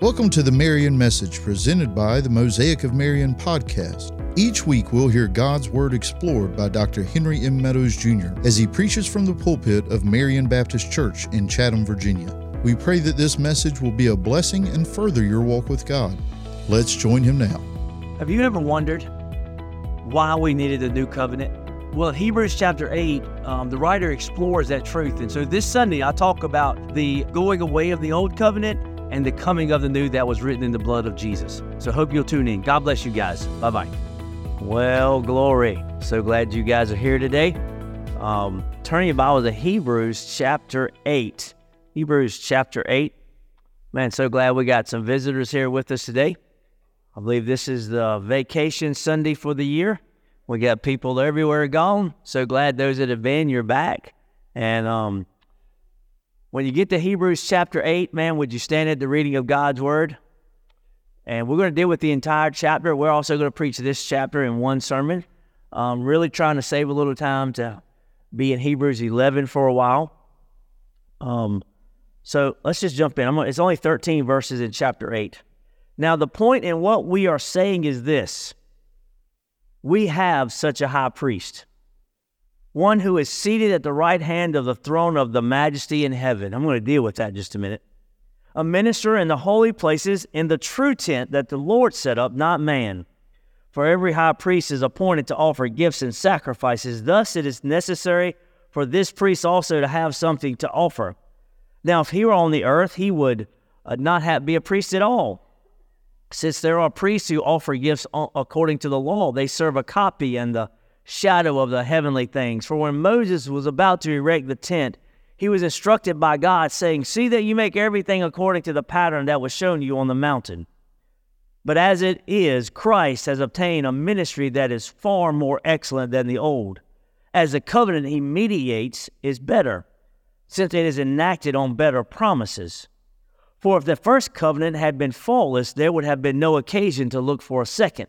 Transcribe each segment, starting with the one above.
Welcome to the Marion Message presented by the Mosaic of Marion podcast. Each week we'll hear God's Word explored by Dr. Henry M. Meadows Jr. as he preaches from the pulpit of Marion Baptist Church in Chatham, Virginia. We pray that this message will be a blessing and further your walk with God. Let's join him now. Have you ever wondered why we needed a new covenant? Well, Hebrews chapter 8, um, the writer explores that truth. And so this Sunday, I talk about the going away of the old covenant and the coming of the new that was written in the blood of Jesus. So hope you'll tune in. God bless you guys. Bye bye. Well, glory. So glad you guys are here today. Um, turning your Bible to Hebrews chapter 8. Hebrews chapter 8. Man, so glad we got some visitors here with us today. I believe this is the vacation Sunday for the year. We got people everywhere gone. So glad those that have been, you're back. And um, when you get to Hebrews chapter 8, man, would you stand at the reading of God's word? And we're going to deal with the entire chapter. We're also going to preach this chapter in one sermon. Um, really trying to save a little time to be in Hebrews 11 for a while. Um, so let's just jump in. Gonna, it's only 13 verses in chapter 8. Now, the point in what we are saying is this we have such a high priest one who is seated at the right hand of the throne of the majesty in heaven. I'm going to deal with that just a minute. A minister in the holy places in the true tent that the Lord set up, not man. For every high priest is appointed to offer gifts and sacrifices. Thus it is necessary for this priest also to have something to offer. Now, if he were on the earth, he would uh, not have, be a priest at all. Since there are priests who offer gifts according to the law, they serve a copy and the shadow of the heavenly things. For when Moses was about to erect the tent, he was instructed by God, saying, See that you make everything according to the pattern that was shown you on the mountain. But as it is, Christ has obtained a ministry that is far more excellent than the old, as the covenant he mediates is better, since it is enacted on better promises. For if the first covenant had been faultless, there would have been no occasion to look for a second.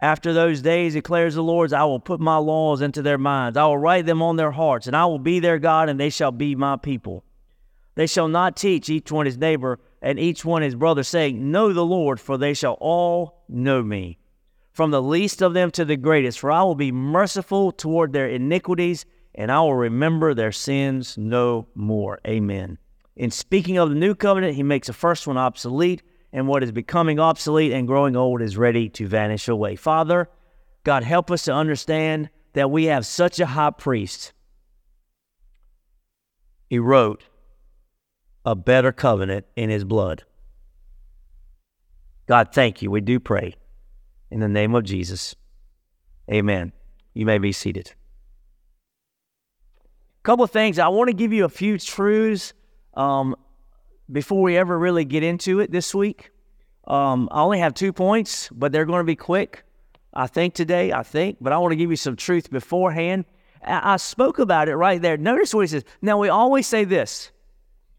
after those days, declares the Lord, I will put my laws into their minds. I will write them on their hearts, and I will be their God, and they shall be my people. They shall not teach each one his neighbor and each one his brother, saying, Know the Lord, for they shall all know me, from the least of them to the greatest. For I will be merciful toward their iniquities, and I will remember their sins no more. Amen. In speaking of the new covenant, he makes the first one obsolete and what is becoming obsolete and growing old is ready to vanish away. Father, God, help us to understand that we have such a high priest. He wrote a better covenant in his blood. God, thank you. We do pray. In the name of Jesus. Amen. You may be seated. A couple of things. I want to give you a few truths um, before we ever really get into it this week. Um, I only have two points, but they're going to be quick. I think today, I think, but I want to give you some truth beforehand. I, I spoke about it right there. Notice what he says. Now, we always say this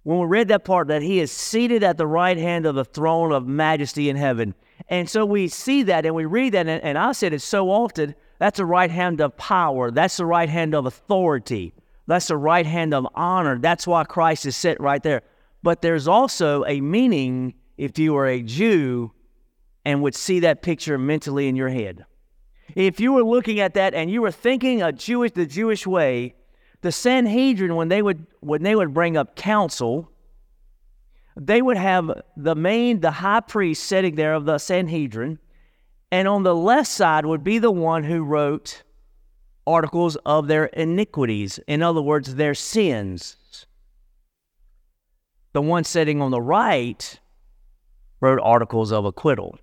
when we read that part that he is seated at the right hand of the throne of majesty in heaven. And so we see that and we read that, and, and I said it so often that's the right hand of power, that's the right hand of authority, that's the right hand of honor. That's why Christ is set right there but there's also a meaning if you are a Jew and would see that picture mentally in your head. If you were looking at that and you were thinking a Jewish the Jewish way, the Sanhedrin when they would when they would bring up counsel, they would have the main the high priest sitting there of the Sanhedrin, and on the left side would be the one who wrote articles of their iniquities, in other words, their sins. The one sitting on the right wrote articles of acquittal.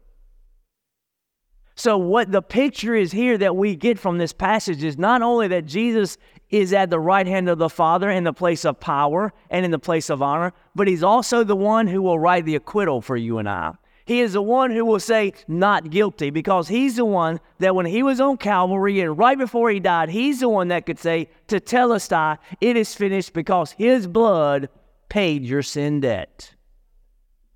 So, what the picture is here that we get from this passage is not only that Jesus is at the right hand of the Father in the place of power and in the place of honor, but he's also the one who will write the acquittal for you and I. He is the one who will say, not guilty, because he's the one that when he was on Calvary and right before he died, he's the one that could say, to tell Tetelestai, it is finished because his blood paid your sin debt.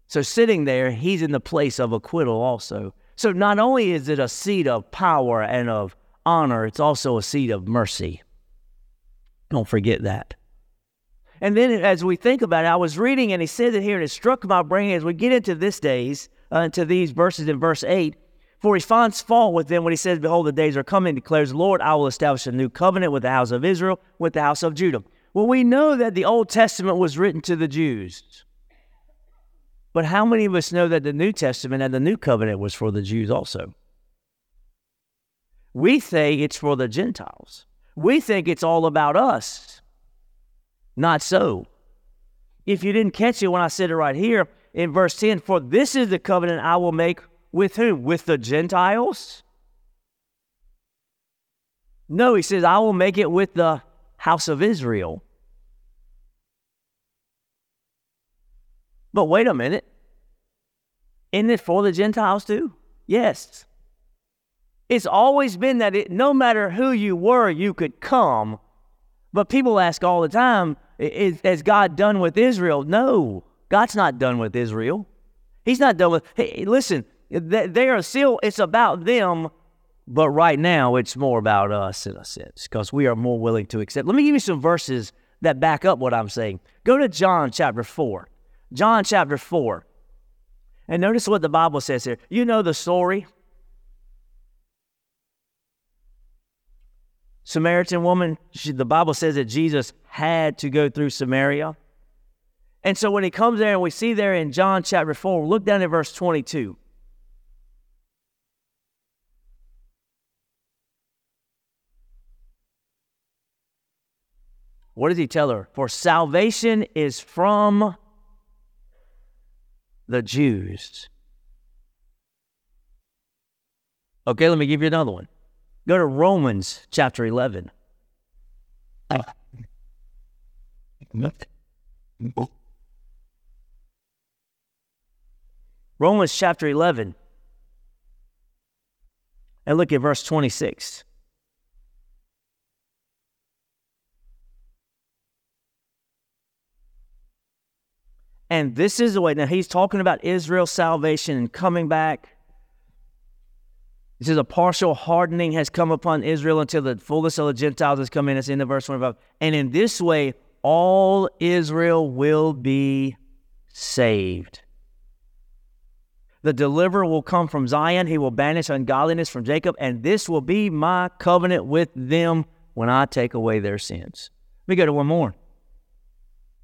So sitting there, he's in the place of acquittal also. So not only is it a seat of power and of honor, it's also a seat of mercy. Don't forget that. And then as we think about it, I was reading and he said it here, and it struck my brain as we get into this days, uh, to these verses in verse 8. For he finds fault with them when he says, Behold, the days are coming, declares the Lord, I will establish a new covenant with the house of Israel, with the house of Judah. Well, we know that the Old Testament was written to the Jews. But how many of us know that the New Testament and the New Covenant was for the Jews also? We think it's for the Gentiles. We think it's all about us. Not so. If you didn't catch it when I said it right here in verse 10, for this is the covenant I will make with whom? With the Gentiles? No, he says, I will make it with the house of Israel. But wait a minute. Isn't it for the Gentiles too? Yes. It's always been that it, no matter who you were, you could come. But people ask all the time, is, is God done with Israel? No, God's not done with Israel. He's not done with, hey, listen, they are still, it's about them, but right now it's more about us in a sense because we are more willing to accept. Let me give you some verses that back up what I'm saying. Go to John chapter 4. John chapter 4. And notice what the Bible says here. You know the story. Samaritan woman, she, the Bible says that Jesus had to go through Samaria. And so when he comes there and we see there in John chapter 4, look down at verse 22. What does he tell her? For salvation is from the Jews. Okay, let me give you another one. Go to Romans chapter 11. Romans chapter 11. And look at verse 26. And this is the way. Now, he's talking about Israel's salvation and coming back. He says, A partial hardening has come upon Israel until the fullness of the Gentiles has come in. It's in the verse 25. And in this way, all Israel will be saved. The deliverer will come from Zion. He will banish ungodliness from Jacob. And this will be my covenant with them when I take away their sins. Let me go to one more.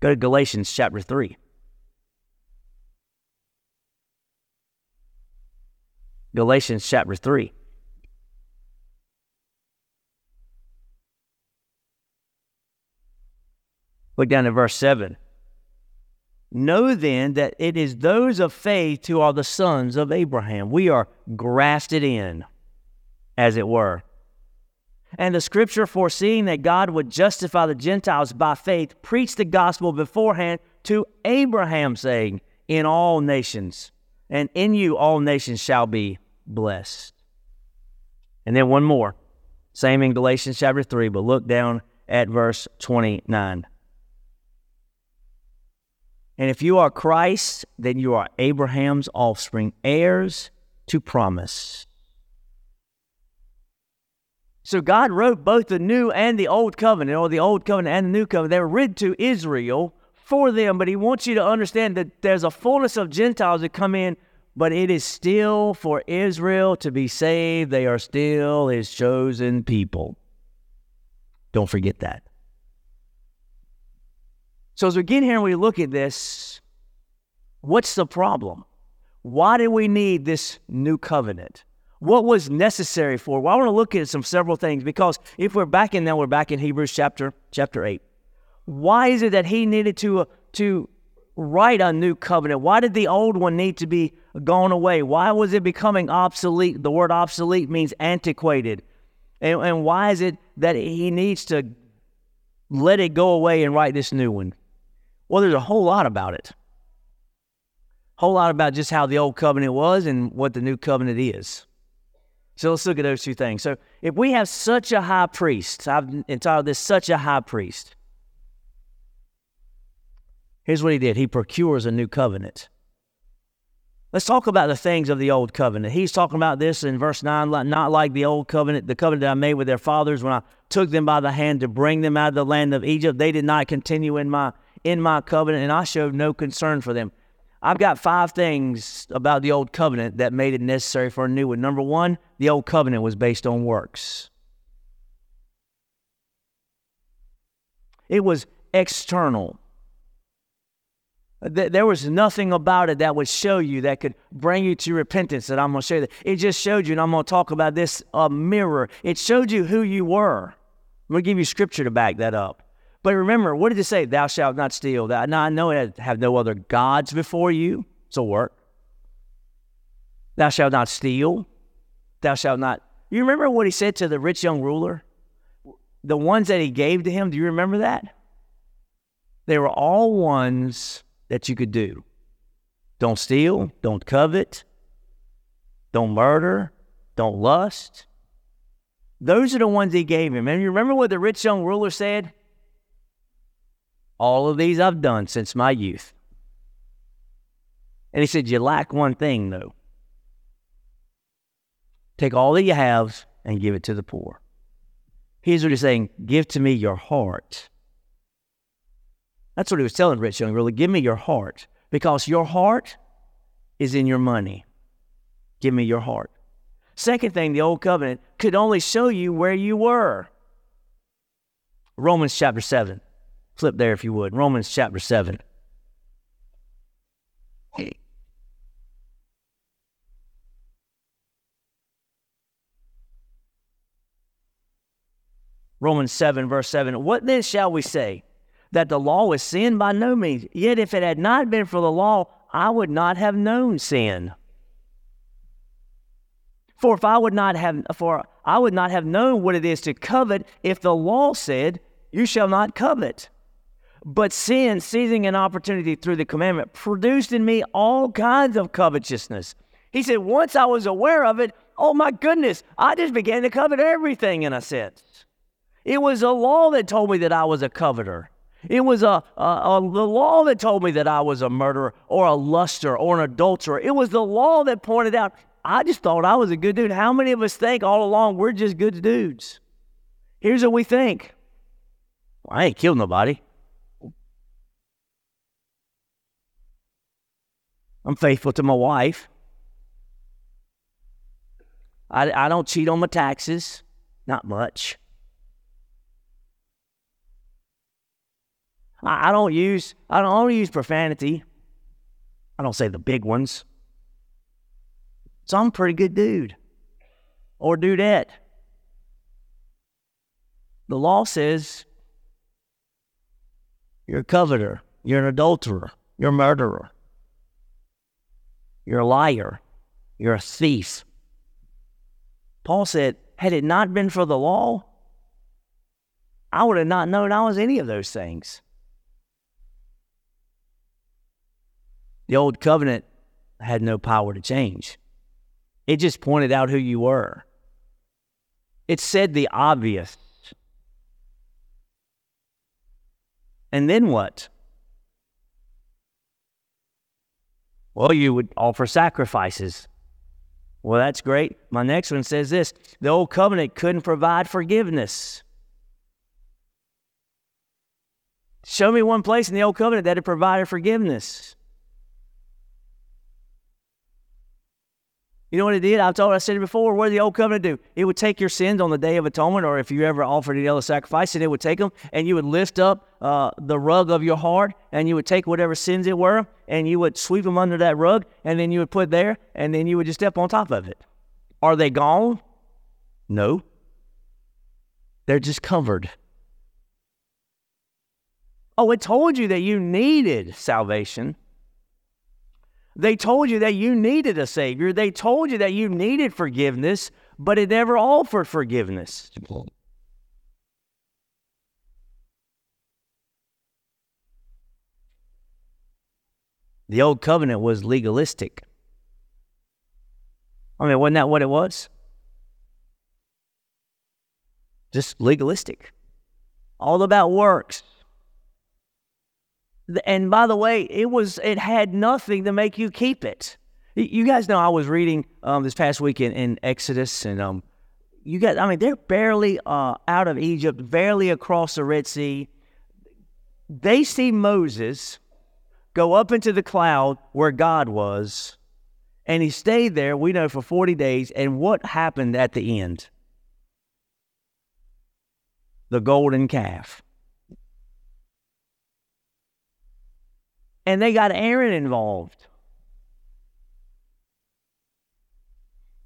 Go to Galatians chapter 3. Galatians chapter 3. Look down to verse 7. Know then that it is those of faith who are the sons of Abraham. We are grafted in, as it were. And the scripture, foreseeing that God would justify the Gentiles by faith, preached the gospel beforehand to Abraham, saying, In all nations, and in you all nations shall be blessed. And then one more, same in Galatians chapter 3, but look down at verse 29. And if you are Christ, then you are Abraham's offspring, heirs to promise. So God wrote both the new and the old covenant, or the old covenant and the new covenant. They were written to Israel for them, but He wants you to understand that there's a fullness of Gentiles that come in but it is still for Israel to be saved. They are still his chosen people. Don't forget that. So, as we get here and we look at this, what's the problem? Why do we need this new covenant? What was necessary for? Well, I want to look at some several things because if we're back in now, we're back in Hebrews chapter chapter eight. Why is it that he needed to uh, to write a new covenant? Why did the old one need to be gone away? Why was it becoming obsolete? The word obsolete means antiquated. And, and why is it that he needs to let it go away and write this new one? Well, there's a whole lot about it. whole lot about just how the old covenant was and what the new covenant is. So let's look at those two things. So if we have such a high priest, I've entitled this such a high priest. Here's what he did. He procures a new covenant. Let's talk about the things of the old covenant. He's talking about this in verse 9, not like the old covenant, the covenant that I made with their fathers when I took them by the hand to bring them out of the land of Egypt. They did not continue in my in my covenant, and I showed no concern for them. I've got five things about the old covenant that made it necessary for a new one. Number one, the old covenant was based on works. It was external. There was nothing about it that would show you that could bring you to repentance that I'm going to show you. That. It just showed you, and I'm going to talk about this a mirror. It showed you who you were. I'm going to give you scripture to back that up. But remember, what did it say? Thou shalt not steal. Now, I know it have no other gods before you. A work. Thou shalt not steal. Thou shalt not. You remember what he said to the rich young ruler? The ones that he gave to him, do you remember that? They were all ones that you could do. Don't steal, don't covet, don't murder, don't lust. Those are the ones he gave him. And you remember what the rich young ruler said? All of these I've done since my youth. And he said, You lack one thing, though. Take all that you have and give it to the poor. Here's what he's saying Give to me your heart. That's what he was telling Rich Young, really. Give me your heart because your heart is in your money. Give me your heart. Second thing, the old covenant could only show you where you were. Romans chapter 7. Flip there if you would. Romans chapter 7. Hey. Romans 7, verse 7. What then shall we say? That the law is sin? By no means. Yet if it had not been for the law, I would not have known sin. For if I would not have for I would not have known what it is to covet if the law said, You shall not covet. But sin, seizing an opportunity through the commandment, produced in me all kinds of covetousness. He said, once I was aware of it, oh my goodness, I just began to covet everything in a sense. It was a law that told me that I was a coveter. It was a, a, a, the law that told me that I was a murderer or a luster or an adulterer. It was the law that pointed out I just thought I was a good dude. How many of us think all along we're just good dudes? Here's what we think well, I ain't killed nobody. I'm faithful to my wife. I, I don't cheat on my taxes, not much. I, don't use I don't, I don't use profanity. I don't say the big ones. So I'm a pretty good dude or dudette. The law says you're a coveter, you're an adulterer, you're a murderer. You're a liar. You're a thief. Paul said, had it not been for the law, I would have not known I was any of those things. The old covenant had no power to change, it just pointed out who you were. It said the obvious. And then what? Well, you would offer sacrifices. Well, that's great. My next one says this the old covenant couldn't provide forgiveness. Show me one place in the old covenant that it provided forgiveness. You know what it did? I told I said it before. What did the old covenant do? It would take your sins on the day of atonement, or if you ever offered any other sacrifice, and it would take them, and you would lift up uh, the rug of your heart, and you would take whatever sins it were, and you would sweep them under that rug, and then you would put there, and then you would just step on top of it. Are they gone? No. They're just covered. Oh, it told you that you needed salvation. They told you that you needed a Savior. They told you that you needed forgiveness, but it never offered forgiveness. The old covenant was legalistic. I mean, wasn't that what it was? Just legalistic. All about works. And by the way, it was it had nothing to make you keep it. You guys know I was reading um, this past weekend in Exodus, and um, you guys, I mean, they're barely uh, out of Egypt, barely across the Red Sea. They see Moses go up into the cloud where God was, and he stayed there, we know, for 40 days. And what happened at the end? The golden calf. And they got Aaron involved.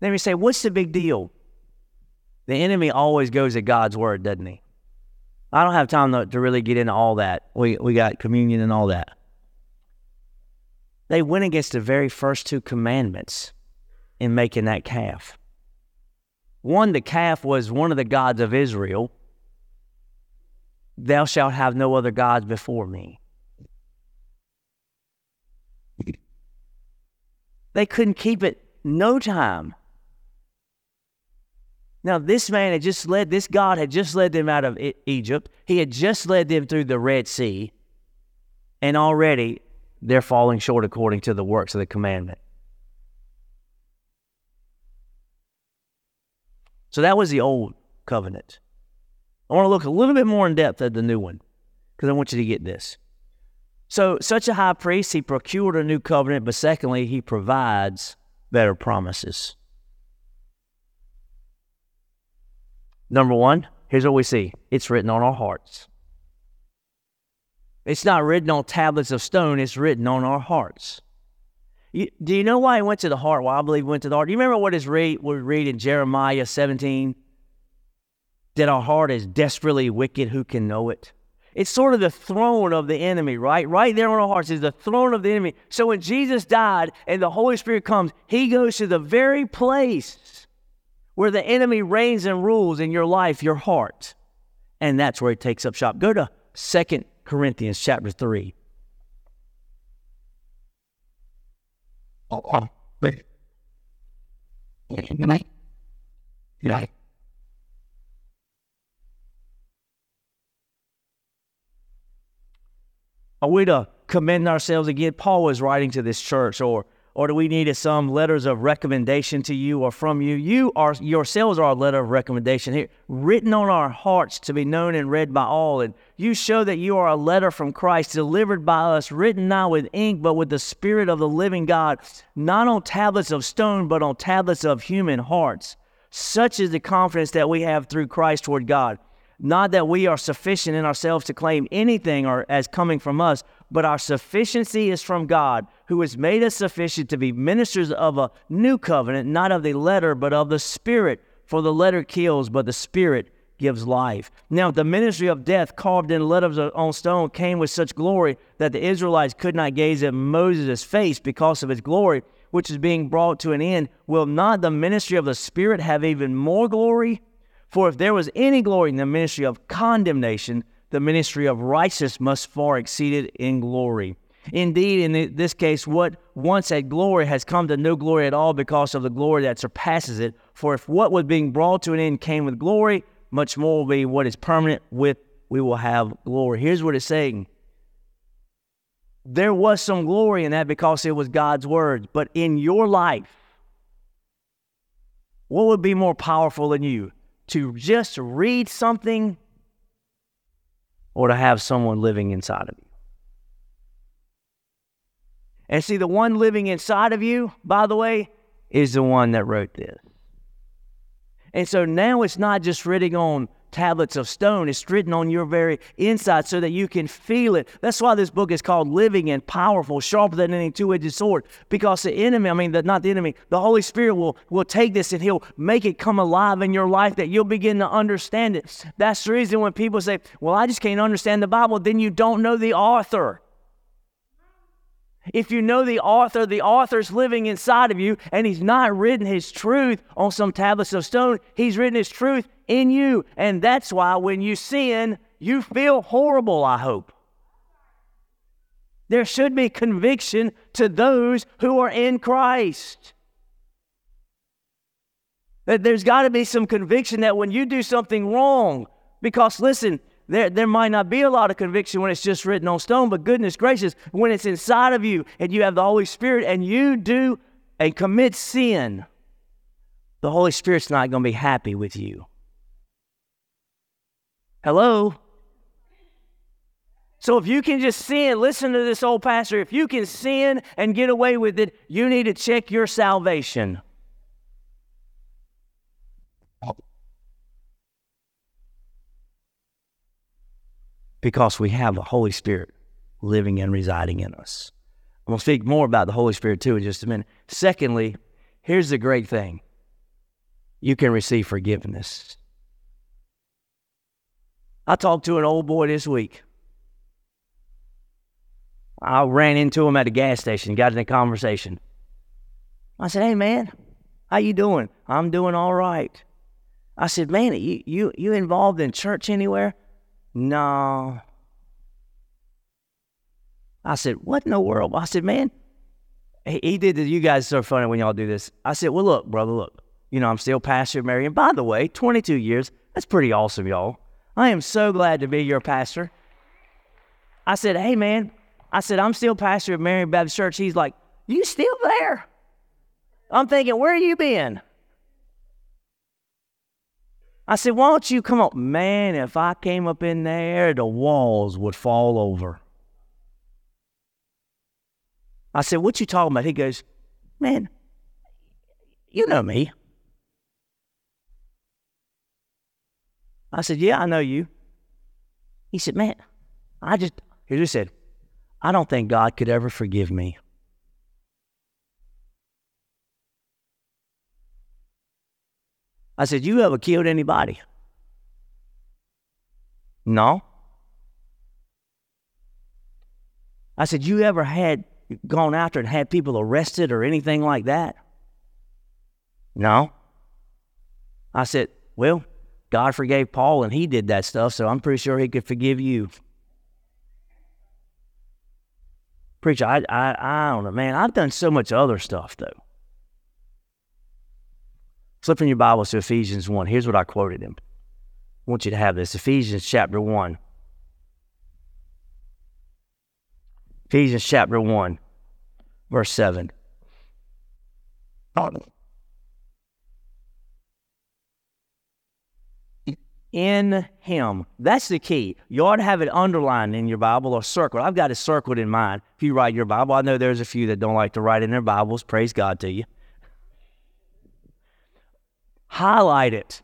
Then we say, what's the big deal? The enemy always goes at God's word, doesn't he? I don't have time to, to really get into all that. We, we got communion and all that. They went against the very first two commandments in making that calf. One, the calf was one of the gods of Israel. Thou shalt have no other gods before me. They couldn't keep it no time. Now, this man had just led, this God had just led them out of Egypt. He had just led them through the Red Sea. And already they're falling short according to the works of the commandment. So that was the old covenant. I want to look a little bit more in depth at the new one because I want you to get this. So, such a high priest, he procured a new covenant, but secondly, he provides better promises. Number one, here's what we see it's written on our hearts. It's not written on tablets of stone, it's written on our hearts. You, do you know why he went to the heart? Well, I believe went to the heart. Do you remember what is read, we read in Jeremiah 17? That our heart is desperately wicked, who can know it? It's sort of the throne of the enemy, right? Right there on our hearts is the throne of the enemy. So when Jesus died and the Holy Spirit comes, he goes to the very place where the enemy reigns and rules in your life, your heart. And that's where he takes up shop. Go to Second Corinthians chapter 3. Oh, oh. Good Good Are we to commend ourselves again? Paul was writing to this church, or or do we need some letters of recommendation to you or from you? You are yourselves are a letter of recommendation here, written on our hearts to be known and read by all. And you show that you are a letter from Christ, delivered by us, written not with ink, but with the Spirit of the living God, not on tablets of stone, but on tablets of human hearts. Such is the confidence that we have through Christ toward God. Not that we are sufficient in ourselves to claim anything or as coming from us, but our sufficiency is from God, who has made us sufficient to be ministers of a new covenant, not of the letter, but of the Spirit. For the letter kills, but the Spirit gives life. Now, the ministry of death carved in letters on stone came with such glory that the Israelites could not gaze at Moses' face because of its glory, which is being brought to an end. Will not the ministry of the Spirit have even more glory? For if there was any glory in the ministry of condemnation, the ministry of righteousness must far exceed it in glory. Indeed, in this case, what once had glory has come to no glory at all because of the glory that surpasses it. For if what was being brought to an end came with glory, much more will be what is permanent with we will have glory. Here's what it's saying. There was some glory in that because it was God's word, but in your life, what would be more powerful than you? To just read something or to have someone living inside of you. And see, the one living inside of you, by the way, is the one that wrote this. And so now it's not just written on tablets of stone. It's written on your very inside so that you can feel it. That's why this book is called Living and Powerful, sharper than any two edged sword. Because the enemy, I mean, the, not the enemy, the Holy Spirit will, will take this and he'll make it come alive in your life that you'll begin to understand it. That's the reason when people say, Well, I just can't understand the Bible, then you don't know the author. If you know the author, the author's living inside of you, and he's not written his truth on some tablets of stone. He's written his truth in you. And that's why when you sin, you feel horrible, I hope. There should be conviction to those who are in Christ. That there's got to be some conviction that when you do something wrong, because listen, there, there might not be a lot of conviction when it's just written on stone, but goodness gracious, when it's inside of you and you have the Holy Spirit and you do and commit sin, the Holy Spirit's not going to be happy with you. Hello? So if you can just sin, listen to this old pastor, if you can sin and get away with it, you need to check your salvation. Because we have the Holy Spirit living and residing in us. I'm going to speak more about the Holy Spirit too in just a minute. Secondly, here's the great thing you can receive forgiveness. I talked to an old boy this week. I ran into him at a gas station, got in a conversation. I said, "Hey, man, how you doing? I'm doing all right." I said, "Man, you you you involved in church anywhere?" No. I said, "What in the world?" I said, "Man, he, he did this. You guys are funny when y'all do this." I said, "Well, look, brother, look. You know, I'm still pastor of Marion. By the way, 22 years. That's pretty awesome, y'all. I am so glad to be your pastor." I said, "Hey, man, I said, I'm still pastor of Mary Baptist Church. He's like, You still there? I'm thinking, Where you been? I said, Why don't you come up? Man, if I came up in there, the walls would fall over. I said, What you talking about? He goes, Man, you know me. I said, Yeah, I know you. He said, Man, I just, he just said, I don't think God could ever forgive me. I said, You ever killed anybody? No. I said, You ever had gone after and had people arrested or anything like that? No. I said, Well, God forgave Paul and he did that stuff, so I'm pretty sure he could forgive you. Preacher, I, I, I don't know, man. I've done so much other stuff, though. Flip in your Bibles to Ephesians 1. Here's what I quoted him. I want you to have this Ephesians chapter 1. Ephesians chapter 1, verse 7 in him. That's the key. You ought to have it underlined in your Bible or circled. I've got it circled in mine. If you write your Bible, I know there's a few that don't like to write in their Bibles. Praise God to you. Highlight it,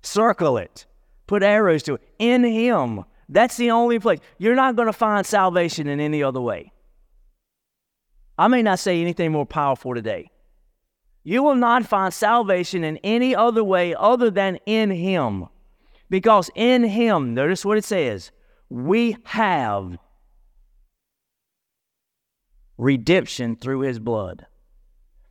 circle it, put arrows to it. In him. That's the only place. You're not going to find salvation in any other way. I may not say anything more powerful today. You will not find salvation in any other way other than in him. Because in him, notice what it says, we have redemption through his blood.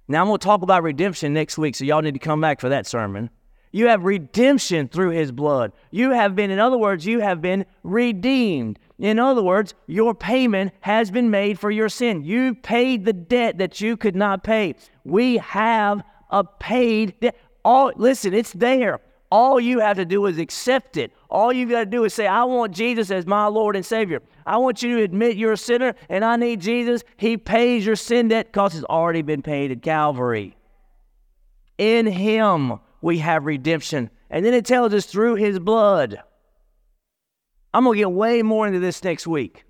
Now, I'm going to talk about redemption next week, so y'all need to come back for that sermon. You have redemption through his blood. You have been, in other words, you have been redeemed. In other words, your payment has been made for your sin. You paid the debt that you could not pay. We have a paid debt. All listen, it's there. All you have to do is accept it. All you got to do is say, I want Jesus as my Lord and Savior. I want you to admit you're a sinner and I need Jesus. He pays your sin debt because it's already been paid at Calvary. In Him we have redemption. And then it tells us through His blood. I'm going to get way more into this next week.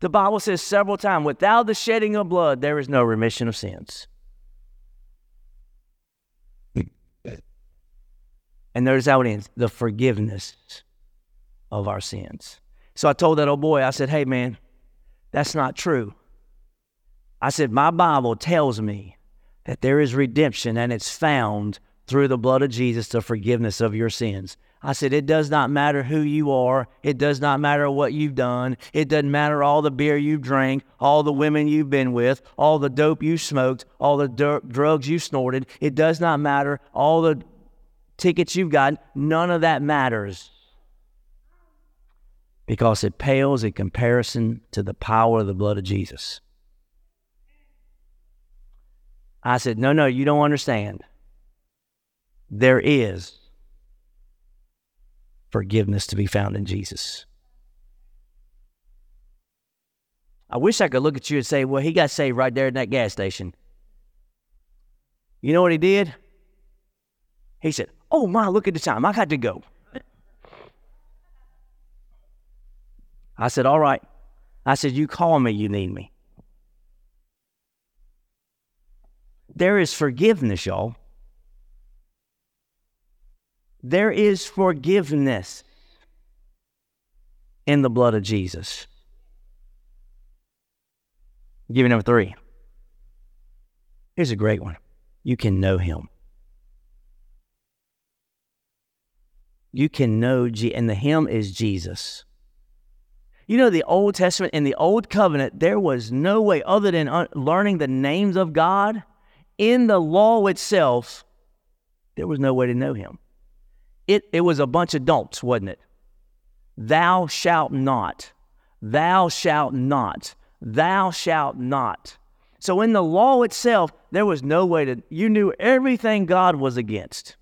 The Bible says several times, without the shedding of blood, there is no remission of sins. And there's out in the forgiveness of our sins. So I told that old boy, I said, hey, man, that's not true. I said, my Bible tells me that there is redemption and it's found through the blood of Jesus, the forgiveness of your sins. I said, it does not matter who you are. It does not matter what you've done. It doesn't matter all the beer you've drank, all the women you've been with, all the dope you smoked, all the drugs you snorted. It does not matter all the tickets you've got, none of that matters. because it pales in comparison to the power of the blood of Jesus. I said, No, no, you don't understand. There is forgiveness to be found in Jesus. I wish I could look at you and say, Well, he got saved right there in that gas station. You know what he did? He said, Oh my, look at the time. I got to go. I said, All right. I said, You call me, you need me. There is forgiveness, y'all. There is forgiveness in the blood of Jesus. Give me number three. Here's a great one. You can know him. You can know, G- and the him is Jesus. You know, the Old Testament, in the Old Covenant, there was no way other than un- learning the names of God. In the law itself, there was no way to know him. It, it was a bunch of don'ts, wasn't it? Thou shalt not. Thou shalt not. Thou shalt not. So in the law itself, there was no way to, you knew everything God was against.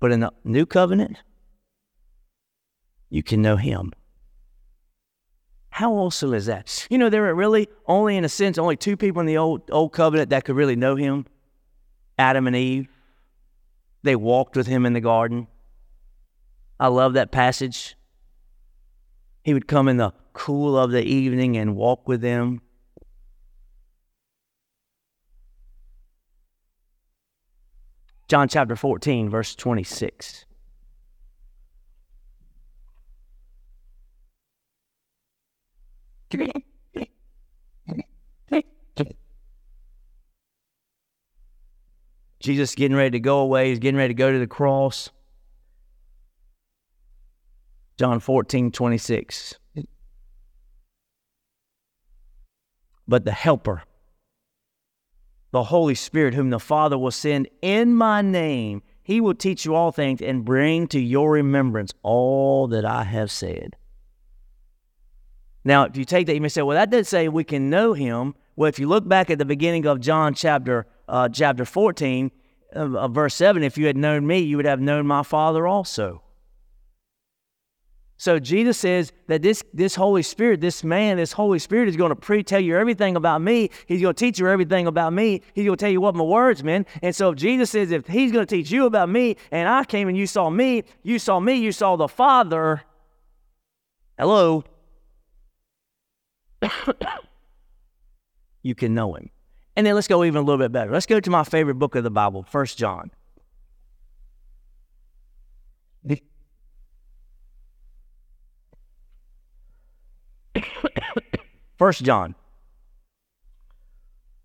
But in the new covenant, you can know him. How awesome is that? You know, there are really only, in a sense, only two people in the old old covenant that could really know him Adam and Eve. They walked with him in the garden. I love that passage. He would come in the cool of the evening and walk with them. John chapter 14, verse 26. Jesus getting ready to go away. He's getting ready to go to the cross. John 14, 26. But the Helper, the Holy Spirit, whom the Father will send in my name, he will teach you all things and bring to your remembrance all that I have said. Now, if you take that, you may say, well, that doesn't say we can know him. Well, if you look back at the beginning of John chapter, uh, chapter 14, uh, verse 7, if you had known me, you would have known my Father also. So Jesus says that this, this Holy Spirit, this man, this Holy Spirit is going to pre-tell you everything about me. He's going to teach you everything about me. He's going to tell you what my words mean. And so Jesus says, if he's going to teach you about me, and I came and you saw me, you saw me, you saw the Father. Hello. you can know him. And then let's go even a little bit better. Let's go to my favorite book of the Bible, First John. First John,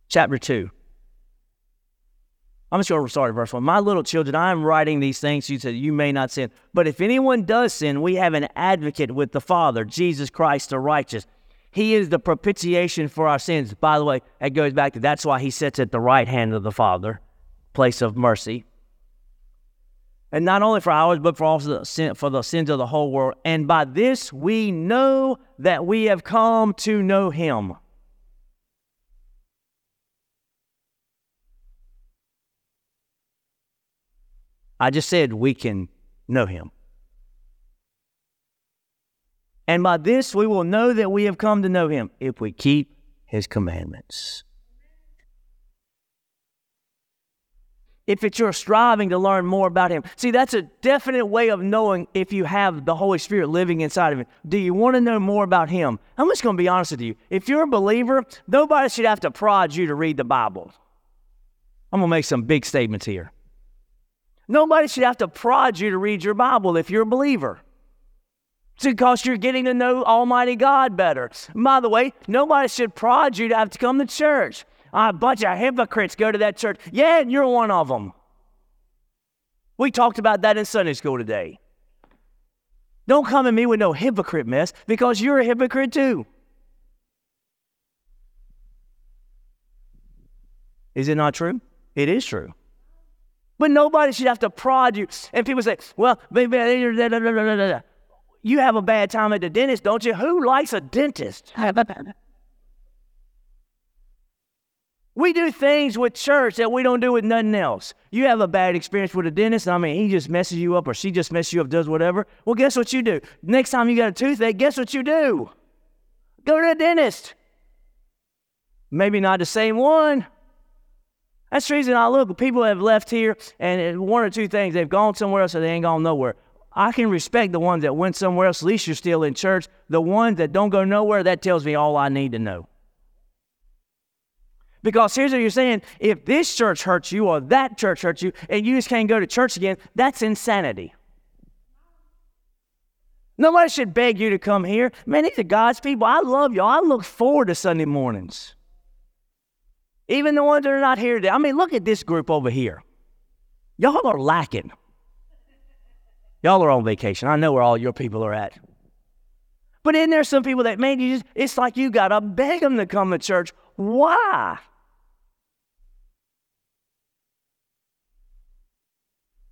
chapter 2. I'm just going to start verse 1. My little children, I am writing these things to so that you may not sin. But if anyone does sin, we have an advocate with the Father, Jesus Christ the righteous. He is the propitiation for our sins. By the way, that goes back to that's why he sits at the right hand of the Father, place of mercy. And not only for ours, but for also the sin, for the sins of the whole world. And by this we know that we have come to know him. I just said we can know him. And by this we will know that we have come to know him if we keep his commandments. If it's your striving to learn more about him. See, that's a definite way of knowing if you have the Holy Spirit living inside of you. Do you want to know more about him? I'm just going to be honest with you. If you're a believer, nobody should have to prod you to read the Bible. I'm going to make some big statements here. Nobody should have to prod you to read your Bible if you're a believer. It's because you're getting to know Almighty God better. By the way, nobody should prod you to have to come to church. A bunch of hypocrites go to that church. Yeah, and you're one of them. We talked about that in Sunday school today. Don't come at me with no hypocrite mess because you're a hypocrite too. Is it not true? It is true. But nobody should have to prod you. And people say, well, maybe You have a bad time at the dentist, don't you? Who likes a dentist? We do things with church that we don't do with nothing else. You have a bad experience with a dentist. I mean, he just messes you up or she just messes you up, does whatever. Well, guess what you do? Next time you got a toothache, guess what you do? Go to the dentist. Maybe not the same one. That's the reason I look. People have left here, and one or two things they've gone somewhere else, or they ain't gone nowhere. I can respect the ones that went somewhere else. At least you're still in church. The ones that don't go nowhere, that tells me all I need to know. Because here's what you're saying if this church hurts you or that church hurts you and you just can't go to church again, that's insanity. Nobody should beg you to come here. Man, these are God's people. I love y'all. I look forward to Sunday mornings. Even the ones that are not here today. I mean, look at this group over here. Y'all are lacking. Y'all are on vacation. I know where all your people are at. But isn't there some people that, man, you just, it's like you got to beg them to come to church. Why?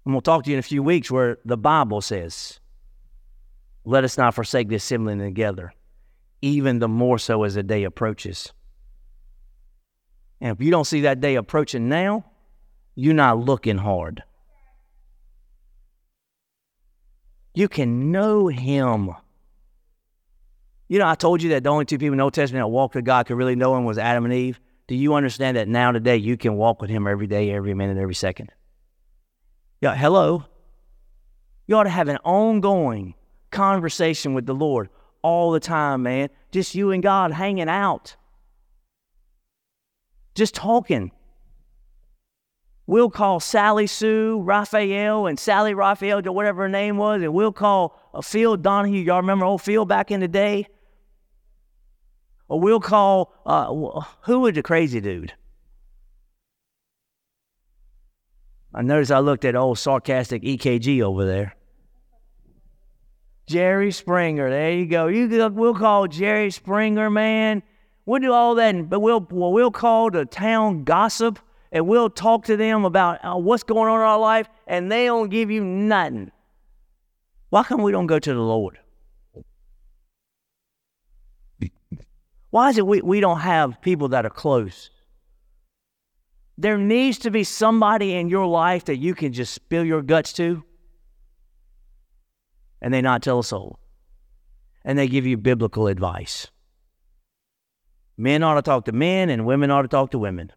And we'll talk to you in a few weeks where the Bible says, let us not forsake the assembling together, even the more so as the day approaches. And if you don't see that day approaching now, you're not looking hard. You can know Him. You know, I told you that the only two people in the Old Testament that walked with God could really know Him was Adam and Eve. Do you understand that now today you can walk with Him every day, every minute, every second? Yeah, hello. You ought to have an ongoing conversation with the Lord all the time, man. Just you and God hanging out. Just talking. We'll call Sally Sue Raphael and Sally Raphael, or whatever her name was, and we'll call uh, Phil Donahue. Y'all remember old Phil back in the day? Or we'll call, uh, who was the crazy dude? I noticed I looked at old sarcastic EKG over there. Jerry Springer, there you go. You we'll call Jerry Springer, man. We'll do all that, but we'll we'll call the town gossip and we'll talk to them about uh, what's going on in our life, and they don't give you nothing. Why come we don't go to the Lord? Why is it we, we don't have people that are close? There needs to be somebody in your life that you can just spill your guts to and they not tell a soul. And they give you biblical advice. Men ought to talk to men and women ought to talk to women.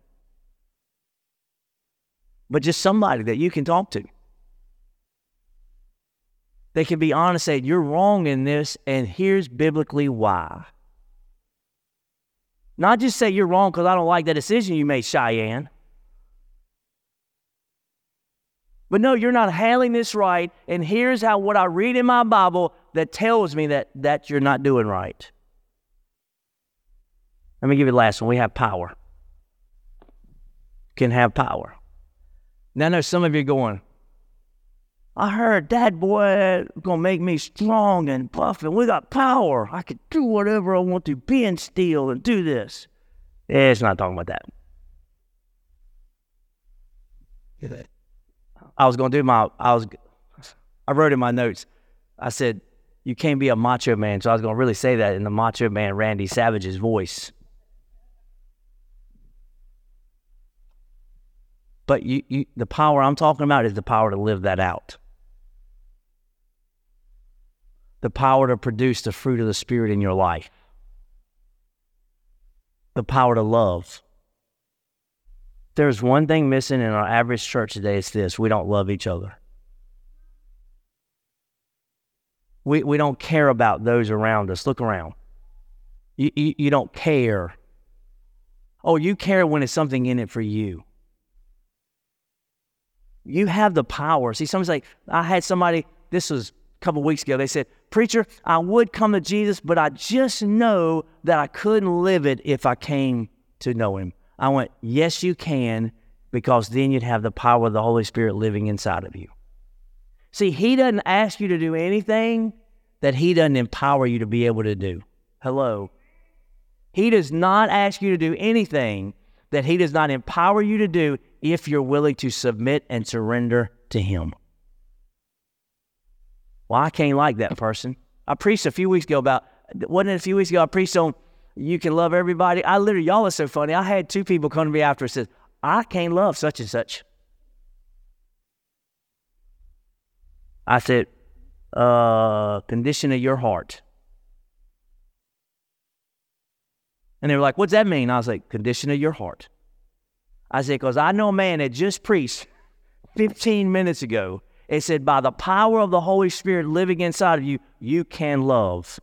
But just somebody that you can talk to. They can be honest, say, You're wrong in this, and here's biblically why. Not just say you're wrong because I don't like that decision you made, Cheyenne. But no, you're not handling this right. And here's how what I read in my Bible that tells me that, that you're not doing right. Let me give you the last one. We have power. Can have power. Now I know some of you going, I heard that boy gonna make me strong and buff and we got power. I can do whatever I want to, be in steel and do this. It's not talking about that. I was going to do my, I was, I wrote in my notes, I said, you can't be a macho man. So I was going to really say that in the macho man Randy Savage's voice. But you, you, the power I'm talking about is the power to live that out. The power to produce the fruit of the Spirit in your life. The power to love there's one thing missing in our average church today, it's this we don't love each other. We, we don't care about those around us. Look around. You, you, you don't care. Oh, you care when it's something in it for you. You have the power. See, somebody's like, I had somebody, this was a couple weeks ago, they said, Preacher, I would come to Jesus, but I just know that I couldn't live it if I came to know him. I went, Yes, you can, because then you'd have the power of the Holy Spirit living inside of you. See, He doesn't ask you to do anything that He doesn't empower you to be able to do. Hello. He does not ask you to do anything that He does not empower you to do if you're willing to submit and surrender to Him. Well, I can't like that person. I preached a few weeks ago about, wasn't it a few weeks ago? I preached on you can love everybody. I literally, y'all are so funny. I had two people come to me after and said, I can't love such and such. I said, uh, condition of your heart. And they were like, what's that mean? I was like, condition of your heart. I said, because I know a man that just preached 15 minutes ago. It said, by the power of the Holy Spirit living inside of you, you can love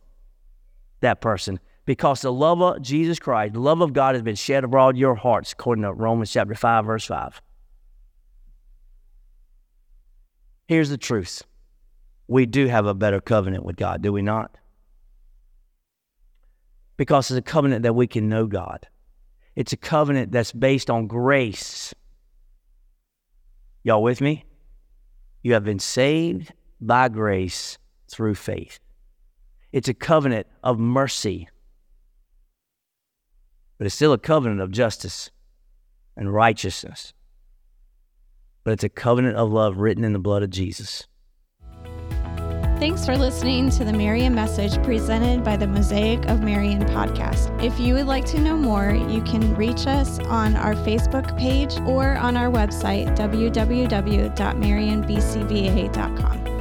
that person because the love of Jesus Christ, the love of God has been shed abroad your hearts, according to Romans chapter 5, verse 5. Here's the truth. We do have a better covenant with God, do we not? Because it's a covenant that we can know God. It's a covenant that's based on grace. Y'all with me? You have been saved by grace through faith. It's a covenant of mercy, but it's still a covenant of justice and righteousness. But it's a covenant of love written in the blood of Jesus. Thanks for listening to the Marion message presented by the Mosaic of Marion podcast. If you would like to know more, you can reach us on our Facebook page or on our website, www.marionbcva.com.